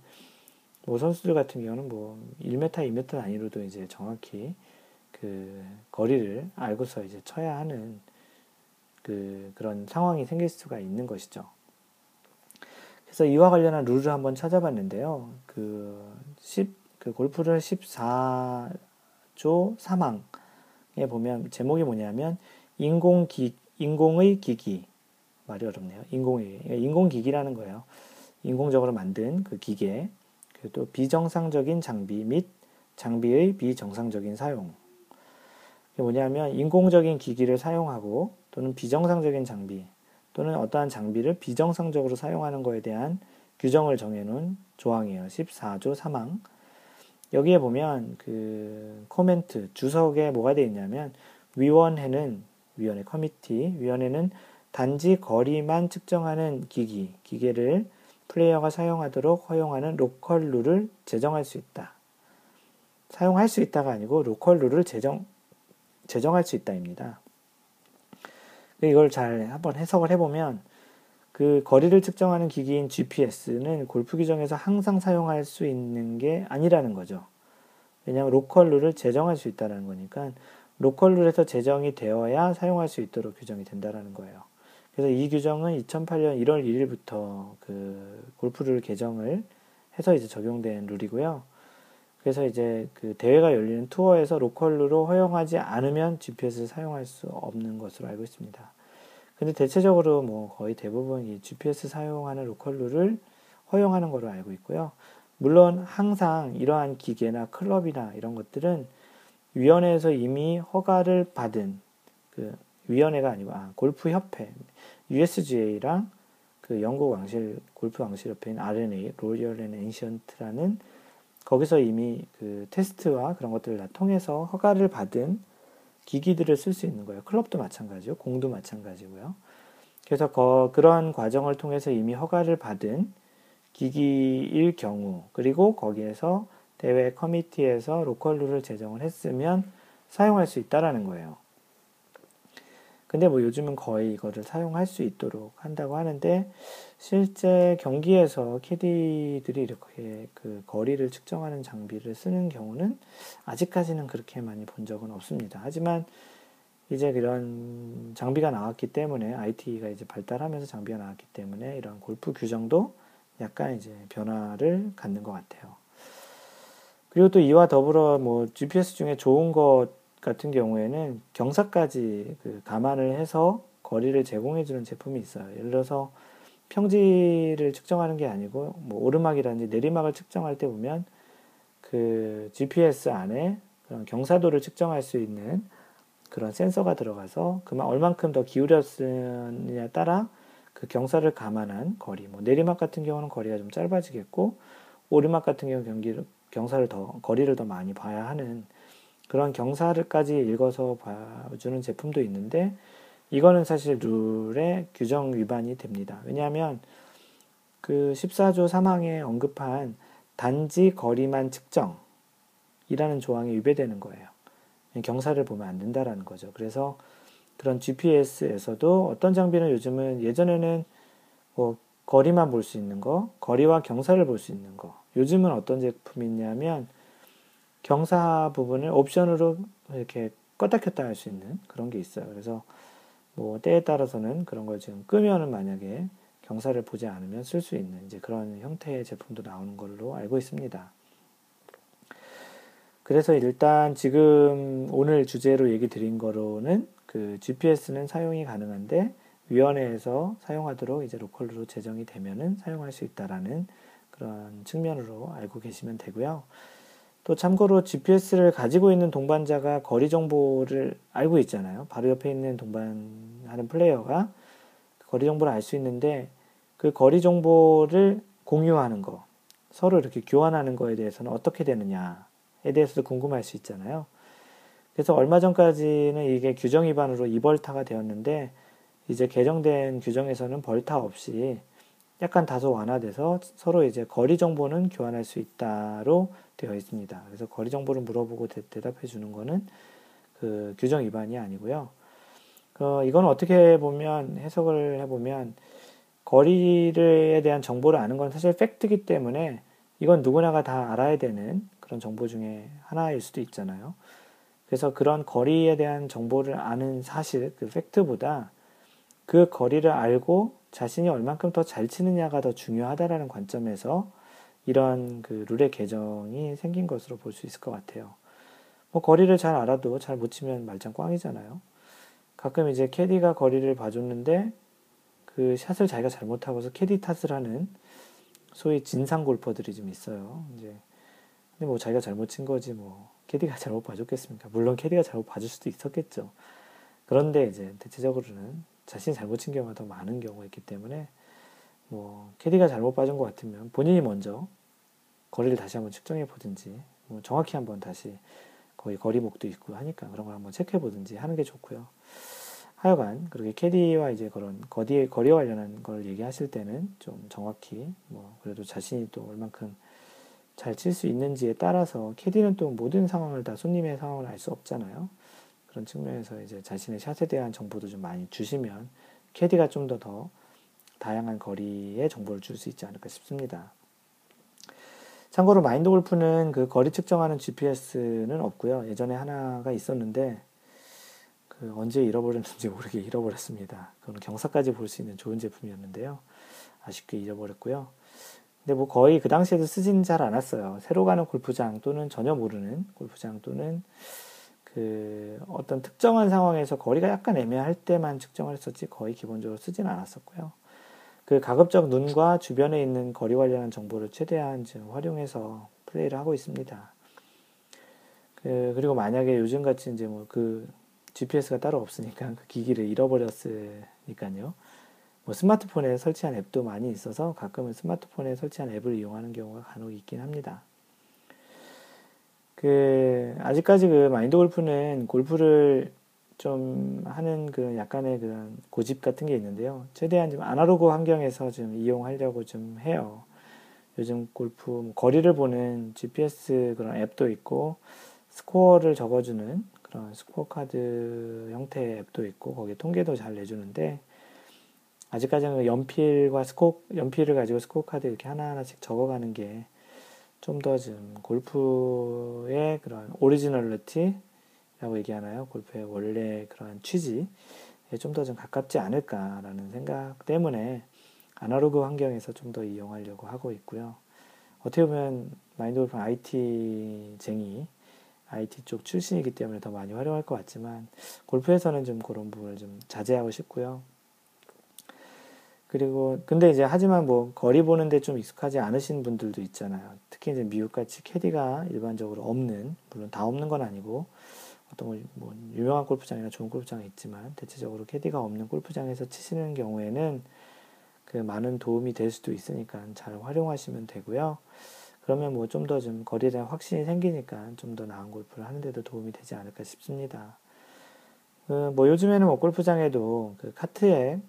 뭐 선수들 같은 경우는 뭐 1m, 2m 단위로도 이제 정확히 그 거리를 알고서 이제 쳐야 하는 그 그런 상황이 생길 수가 있는 것이죠. 그래서 이와 관련한 룰을 한번 찾아봤는데요. 그 10, 그 골프를 14조 사망에 보면 제목이 뭐냐면 인공기, 인공의 기기. 말이 어렵네요. 인공의, 인공기기라는 거예요. 인공적으로 만든 그 기계. 그리고 또 비정상적인 장비 및 장비의 비정상적인 사용. 뭐냐면 인공적인 기기를 사용하고 또는 비정상적인 장비 또는 어떠한 장비를 비정상적으로 사용하는 것에 대한 규정을 정해놓은 조항이에요. 14조 3항. 여기에 보면 그 코멘트 주석에 뭐가 되어 있냐면 위원회는 위원회 committee 위원회는 단지 거리만 측정하는 기기 기계를 플레이어가 사용하도록 허용하는 로컬 룰을 제정할 수 있다. 사용할 수 있다가 아니고 로컬 룰을 제정 제정할 수 있다입니다. 이걸 잘 한번 해석을 해보면 그 거리를 측정하는 기기인 GPS는 골프 규정에서 항상 사용할 수 있는 게 아니라는 거죠. 왜냐하면 로컬 룰을 제정할 수 있다는 거니까 로컬 룰에서 제정이 되어야 사용할 수 있도록 규정이 된다는 거예요. 그래서 이 규정은 2008년 1월 1일부터 그 골프 룰 개정을 해서 이제 적용된 룰이고요. 그래서 이제 그 대회가 열리는 투어에서 로컬 룰로 허용하지 않으면 GPS를 사용할 수 없는 것으로 알고 있습니다. 근데 대체적으로 뭐 거의 대부분 이 GPS 사용하는 로컬룰을 허용하는 걸로 알고 있고요. 물론 항상 이러한 기계나 클럽이나 이런 것들은 위원회에서 이미 허가를 받은 그 위원회가 아니고 아, 골프 협회 USGA랑 그 영국 왕실 골프 왕실 협회인 RNA 로리얼 앤 엔시언트라는 거기서 이미 그 테스트와 그런 것들을 다 통해서 허가를 받은 기기들을 쓸 수 있는 거예요. 클럽도 마찬가지고 공도 마찬가지고요. 그래서 거, 그런 과정을 통해서 이미 허가를 받은 기기일 경우 그리고 거기에서 대회 커미티에서 로컬 룰을 제정을 했으면 사용할 수 있다라는 거예요. 근데 뭐 요즘은 거의 이거를 사용할 수 있도록 한다고 하는데 실제 경기에서 캐디들이 이렇게 그 거리를 측정하는 장비를 쓰는 경우는 아직까지는 그렇게 많이 본 적은 없습니다. 하지만 이제 그런 장비가 나왔기 때문에 IT가 이제 발달하면서 장비가 나왔기 때문에 이런 골프 규정도 약간 이제 변화를 갖는 것 같아요. 그리고 또 이와 더불어 뭐 GPS 중에 좋은 것 같은 경우에는 경사까지 그 감안을 해서 거리를 제공해 주는 제품이 있어요. 예를 들어서 평지를 측정하는 게 아니고 뭐 오르막이라든지 내리막을 측정할 때 보면 그 GPS 안에 그런 경사도를 측정할 수 있는 그런 센서가 들어가서 그만 얼만큼 더 기울였느냐에 따라 그 경사를 감안한 거리, 뭐 내리막 같은 경우는 거리가 좀 짧아지겠고 오르막 같은 경우 경기 경사를 더 거리를 더 많이 봐야 하는 그런 경사를까지 읽어서 봐주는 제품도 있는데 이거는 사실 룰의 규정 위반이 됩니다. 왜냐하면 그 14조 3항에 언급한 단지 거리만 측정이라는 조항이 위배되는 거예요. 경사를 보면 안 된다라는 거죠. 그래서 그런 GPS에서도 어떤 장비는 요즘은 예전에는 뭐 거리만 볼 수 있는 거, 거리와 경사를 볼 수 있는 거. 요즘은 어떤 제품이 있냐면 경사 부분을 옵션으로 이렇게 껐다 켰다 할 수 있는 그런 게 있어요. 그래서 뭐 때에 따라서는 그런 걸 지금 끄면은 만약에 경사를 보지 않으면 쓸 수 있는 이제 그런 형태의 제품도 나오는 걸로 알고 있습니다. 그래서 일단 지금 오늘 주제로 얘기 드린 거로는 그 GPS는 사용이 가능한데 위원회에서 사용하도록 이제 로컬로 제정이 되면은 사용할 수 있다라는 그런 측면으로 알고 계시면 되고요. 또 참고로 GPS를 가지고 있는 동반자가 거리 정보를 알고 있잖아요. 바로 옆에 있는 동반하는 플레이어가 거리 정보를 알 수 있는데 그 거리 정보를 공유하는 거, 서로 이렇게 교환하는 거에 대해서는 어떻게 되느냐에 대해서도 궁금할 수 있잖아요. 그래서 얼마 전까지는 이게 규정 위반으로 이벌타가 되었는데 이제 개정된 규정에서는 벌타 없이 약간 다소 완화돼서 서로 이제 거리 정보는 교환할 수 있다로 되어 있습니다. 그래서 거리 정보를 물어보고 대, 답해 주는 거는 그 규정 위반이 아니고요. 어, 이건 어떻게 보면 해석을 해보면 거리에 대한 정보를 아는 건 사실 팩트기 때문에 이건 누구나가 다 알아야 되는 그런 정보 중에 하나일 수도 있잖아요. 그래서 그런 거리에 대한 정보를 아는 사실, 그 팩트보다 그 거리를 알고 자신이 얼만큼 더 잘 치느냐가 더 중요하다라는 관점에서 이런 그 룰의 개정이 생긴 것으로 볼 수 있을 것 같아요. 뭐 거리를 잘 알아도 잘 못 치면 말짱 꽝이잖아요. 가끔 이제 캐디가 거리를 봐줬는데 그 샷을 자기가 잘못하고서 캐디 탓을 하는 소위 진상 골퍼들이 좀 있어요. 이제 근데 뭐 자기가 잘못 친 거지 뭐 캐디가 잘못 봐줬겠습니까? 물론 캐디가 잘못 봐줄 수도 있었겠죠. 그런데 이제 대체적으로는 자신이 잘못 친 경우가 더 많은 경우가 있기 때문에 뭐 캐디가 잘못 봐준 것 같으면 본인이 먼저 거리를 다시 한번 측정해 보든지 뭐 정확히 한번 다시 거의 거리목도 있고 하니까 그런 걸 한번 체크해 보든지 하는 게 좋고요. 하여간 그렇게 캐디와 이제 그런 거리 거리 관련한 걸 얘기하실 때는 좀 정확히 뭐 그래도 자신이 또 얼만큼 잘 칠 수 있는지에 따라서 캐디는 또 모든 상황을 다 손님의 상황을 알 수 없잖아요. 그런 측면에서 이제 자신의 샷에 대한 정보도 좀 많이 주시면 캐디가 좀더더 다양한 거리의 정보를 줄 수 있지 않을까 싶습니다. 참고로 마인드 골프는 그 거리 측정하는 GPS는 없고요. 예전에 하나가 있었는데 그 언제 잃어버렸는지 모르게 잃어버렸습니다. 그건 경사까지 볼 수 있는 좋은 제품이었는데요. 아쉽게 잃어버렸고요. 근데 뭐 거의 그 당시에도 쓰진 잘 않았어요. 새로 가는 골프장 또는 전혀 모르는 골프장 또는 그 어떤 특정한 상황에서 거리가 약간 애매할 때만 측정을 했었지 거의 기본적으로 쓰진 않았었고요. 그 가급적 눈과 주변에 있는 거리 관련한 정보를 최대한 지금 활용해서 플레이를 하고 있습니다. 그, 그리고 만약에 요즘 같이 이제 뭐 그 GPS가 따로 없으니까 그 기기를 잃어버렸으니까요. 뭐 스마트폰에 설치한 앱도 많이 있어서 가끔은 스마트폰에 설치한 앱을 이용하는 경우가 간혹 있긴 합니다. 그 아직까지 그 마인드 골프는 골프를 좀 하는 그 약간의 그런 고집 같은 게 있는데요. 최대한 좀 아날로그 환경에서 좀 이용하려고 좀 해요. 요즘 골프 뭐 거리를 보는 GPS 그런 앱도 있고 스코어를 적어주는 그런 스코어 카드 형태의 앱도 있고 거기에 통계도 잘 내주는데 아직까지는 그 연필과 스코 연필을 가지고 스코어 카드 이렇게 하나하나씩 적어가는 게 좀더좀 골프의 그런 originality라고 얘기하나요? 골프의 원래 그런 취지에 좀 더 좀 가깝지 않을까라는 생각 때문에 아날로그 환경에서 좀 더 이용하려고 하고 있고요. 어떻게 보면 마인드 골프 IT쟁이 IT 쪽 출신이기 때문에 더 많이 활용할 것 같지만 골프에서는 좀 그런 부분을 좀 자제하고 싶고요. 그리고 근데 이제 하지만 뭐 거리 보는데 좀 익숙하지 않으신 분들도 있잖아요. 특히 이제 미국같이 캐디가 일반적으로 없는 물론 다 없는 건 아니고 어떤 뭐 유명한 골프장이나 좋은 골프장이 있지만 대체적으로 캐디가 없는 골프장에서 치시는 경우에는 그 많은 도움이 될 수도 있으니까 잘 활용하시면 되고요. 그러면 뭐 좀 더좀 거리에 대한 확신이 생기니까 좀 더 나은 골프를 하는데도 도움이 되지 않을까 싶습니다. 그 뭐 요즘에는 뭐 골프장에도 그 카트에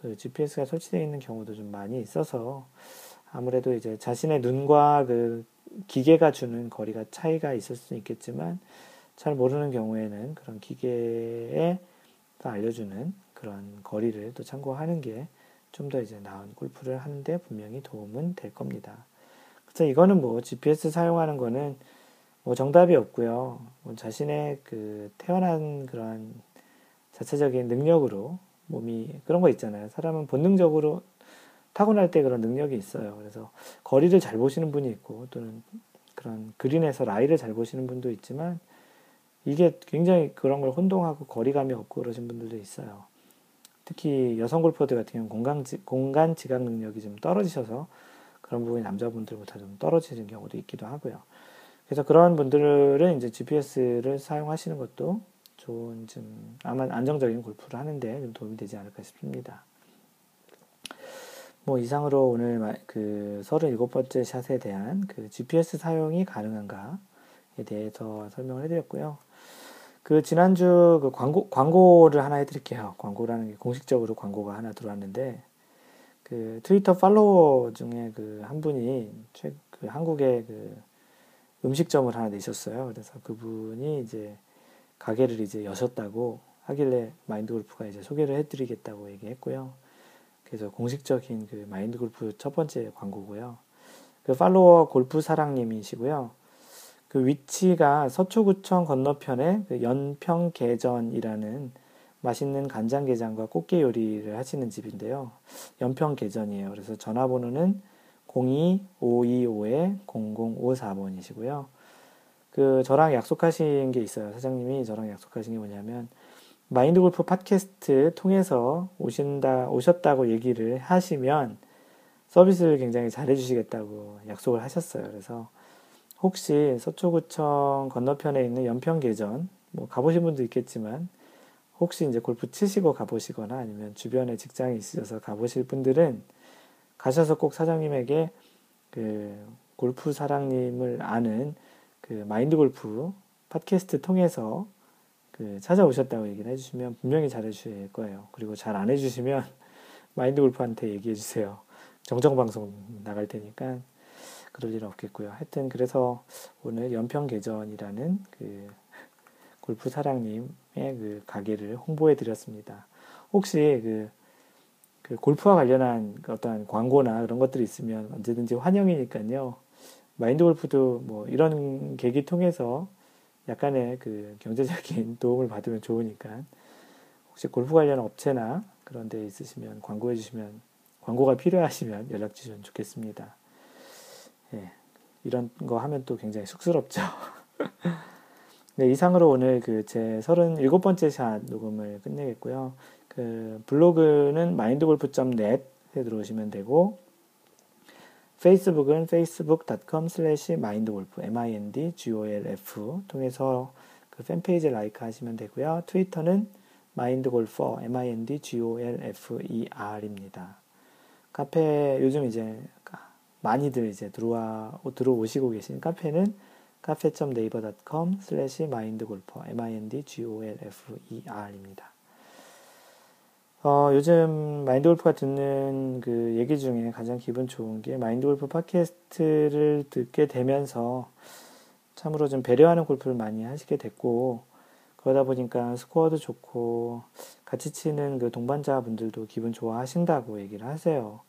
그 GPS가 설치되어 있는 경우도 좀 많이 있어서 아무래도 이제 자신의 눈과 그 기계가 주는 거리가 차이가 있을 수는 있겠지만 잘 모르는 경우에는 그런 기계에 알려주는 그런 거리를 또 참고하는 게 좀 더 이제 나은 골프를 하는데 분명히 도움은 될 겁니다. 그래서 이거는 뭐 GPS 사용하는 거는 뭐 정답이 없고요. 뭐 자신의 그 태어난 그런 자체적인 능력으로 몸이 그런 거 있잖아요. 사람은 본능적으로 타고날 때 그런 능력이 있어요. 그래서 거리를 잘 보시는 분이 있고 또는 그런 그린에서 라이를 잘 보시는 분도 있지만 이게 굉장히 그런 걸 혼동하고 거리감이 없고 그러신 분들도 있어요. 특히 여성 골퍼들 같은 경우는 공간, 공간 지각 능력이 좀 떨어지셔서 그런 부분이 남자분들보다 좀 떨어지는 경우도 있기도 하고요. 그래서 그런 분들은 이제 GPS를 사용하시는 것도 좋은 좀 아마 안정적인 골프를 하는데 좀 도움이 되지 않을까 싶습니다. 뭐 이상으로 오늘 그 37번째 샷에 대한 그 GPS 사용이 가능한가에 대해서 설명을 해드렸고요. 그 지난주 그 광고 광고를 하나 해드릴게요. 광고라는 게 공식적으로 광고가 하나 들어왔는데 그 트위터 팔로워 중에 그 한 분이 최, 그 한국의 그 음식점을 하나 내셨어요. 그래서 그분이 이제 가게를 이제 여셨다고 하길래 마인드 골프가 이제 소개를 해드리겠다고 얘기했고요. 그래서 공식적인 그 마인드 골프 첫 번째 광고고요. 그 팔로워 골프 사랑님이시고요. 그 위치가 서초구청 건너편에 그 연평계전이라는 맛있는 간장게장과 꽃게 요리를 하시는 집인데요. 연평계전이에요. 그래서 전화번호는 02-525-0054번이시고요. 그 저랑 약속하신 게 있어요. 사장님이 저랑 약속하신 게 뭐냐면 마인드 골프 팟캐스트 통해서 오신다, 오셨다고 얘기를 하시면 서비스를 굉장히 잘해 주시겠다고 약속을 하셨어요. 그래서 혹시 서초구청 건너편에 있는 연평계전, 뭐 가보신 분도 있겠지만, 혹시 이제 골프 치시고 가보시거나 아니면 주변에 직장이 있으셔서 가보실 분들은 가셔서 꼭 사장님에게 그 골프 사랑님을 아는 그 마인드 골프 팟캐스트 통해서 그 찾아오셨다고 얘기를 해주시면 분명히 잘해주실 거예요. 그리고 잘 안 해주시면 마인드 골프한테 얘기해 주세요. 정정방송 나갈 테니까 그럴 일은 없겠고요. 하여튼 그래서 오늘 연평계전이라는 그 골프 사랑님의 그 가게를 홍보해 드렸습니다. 혹시 그, 그 골프와 관련한 어떤 광고나 그런 것들이 있으면 언제든지 환영이니까요. 마인드 골프도 뭐 이런 계기 통해서 약간의 그 경제적인 도움을 받으면 좋으니까 혹시 골프 관련 업체나 그런 데 있으시면 광고해 주시면 광고가 필요하시면 연락 주시면 좋겠습니다. 예, 이런 거 하면 또 굉장히 쑥스럽죠. 네, 이상으로 오늘 그 제 37번째 샷 녹음을 끝내겠고요. 그 블로그는 mindgolf.net에 들어오시면 되고 페이스북은 facebook.com slash mindgolf, 통해서 그 팬페이지 라이크 하시면 되고요. 트위터는 mindgolfer, m-i-n-d-g-o-l-f-e-r입니다. 카페, 요즘 이제 많이들 이제 들어와, 들어오시고 계신 카페는 카페.naver.com slash mindgolfer, m-i-n-d-g-o-l-f-e-r입니다. 어, 요즘 마인드 골프가 듣는 그 얘기 중에 가장 기분 좋은 게 마인드 골프 팟캐스트를 듣게 되면서 참으로 좀 배려하는 골프를 많이 하시게 됐고 그러다 보니까 스코어도 좋고 같이 치는 그 동반자 분들도 기분 좋아하신다고 얘기를 하세요.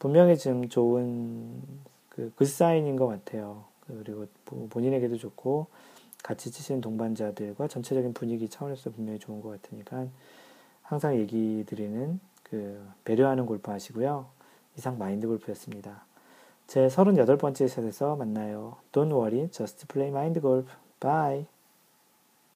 분명히 좀 좋은 그 글사인인 것 같아요. 그리고 본인에게도 좋고 같이 치시는 동반자들과 전체적인 분위기 차원에서 분명히 좋은 것 같으니까 항상 얘기 드리는 그 배려하는 골프 하시고요. 이상 마인드 골프였습니다. 제 38번째 샷에서 만나요. Don't worry, just play mind golf. Bye.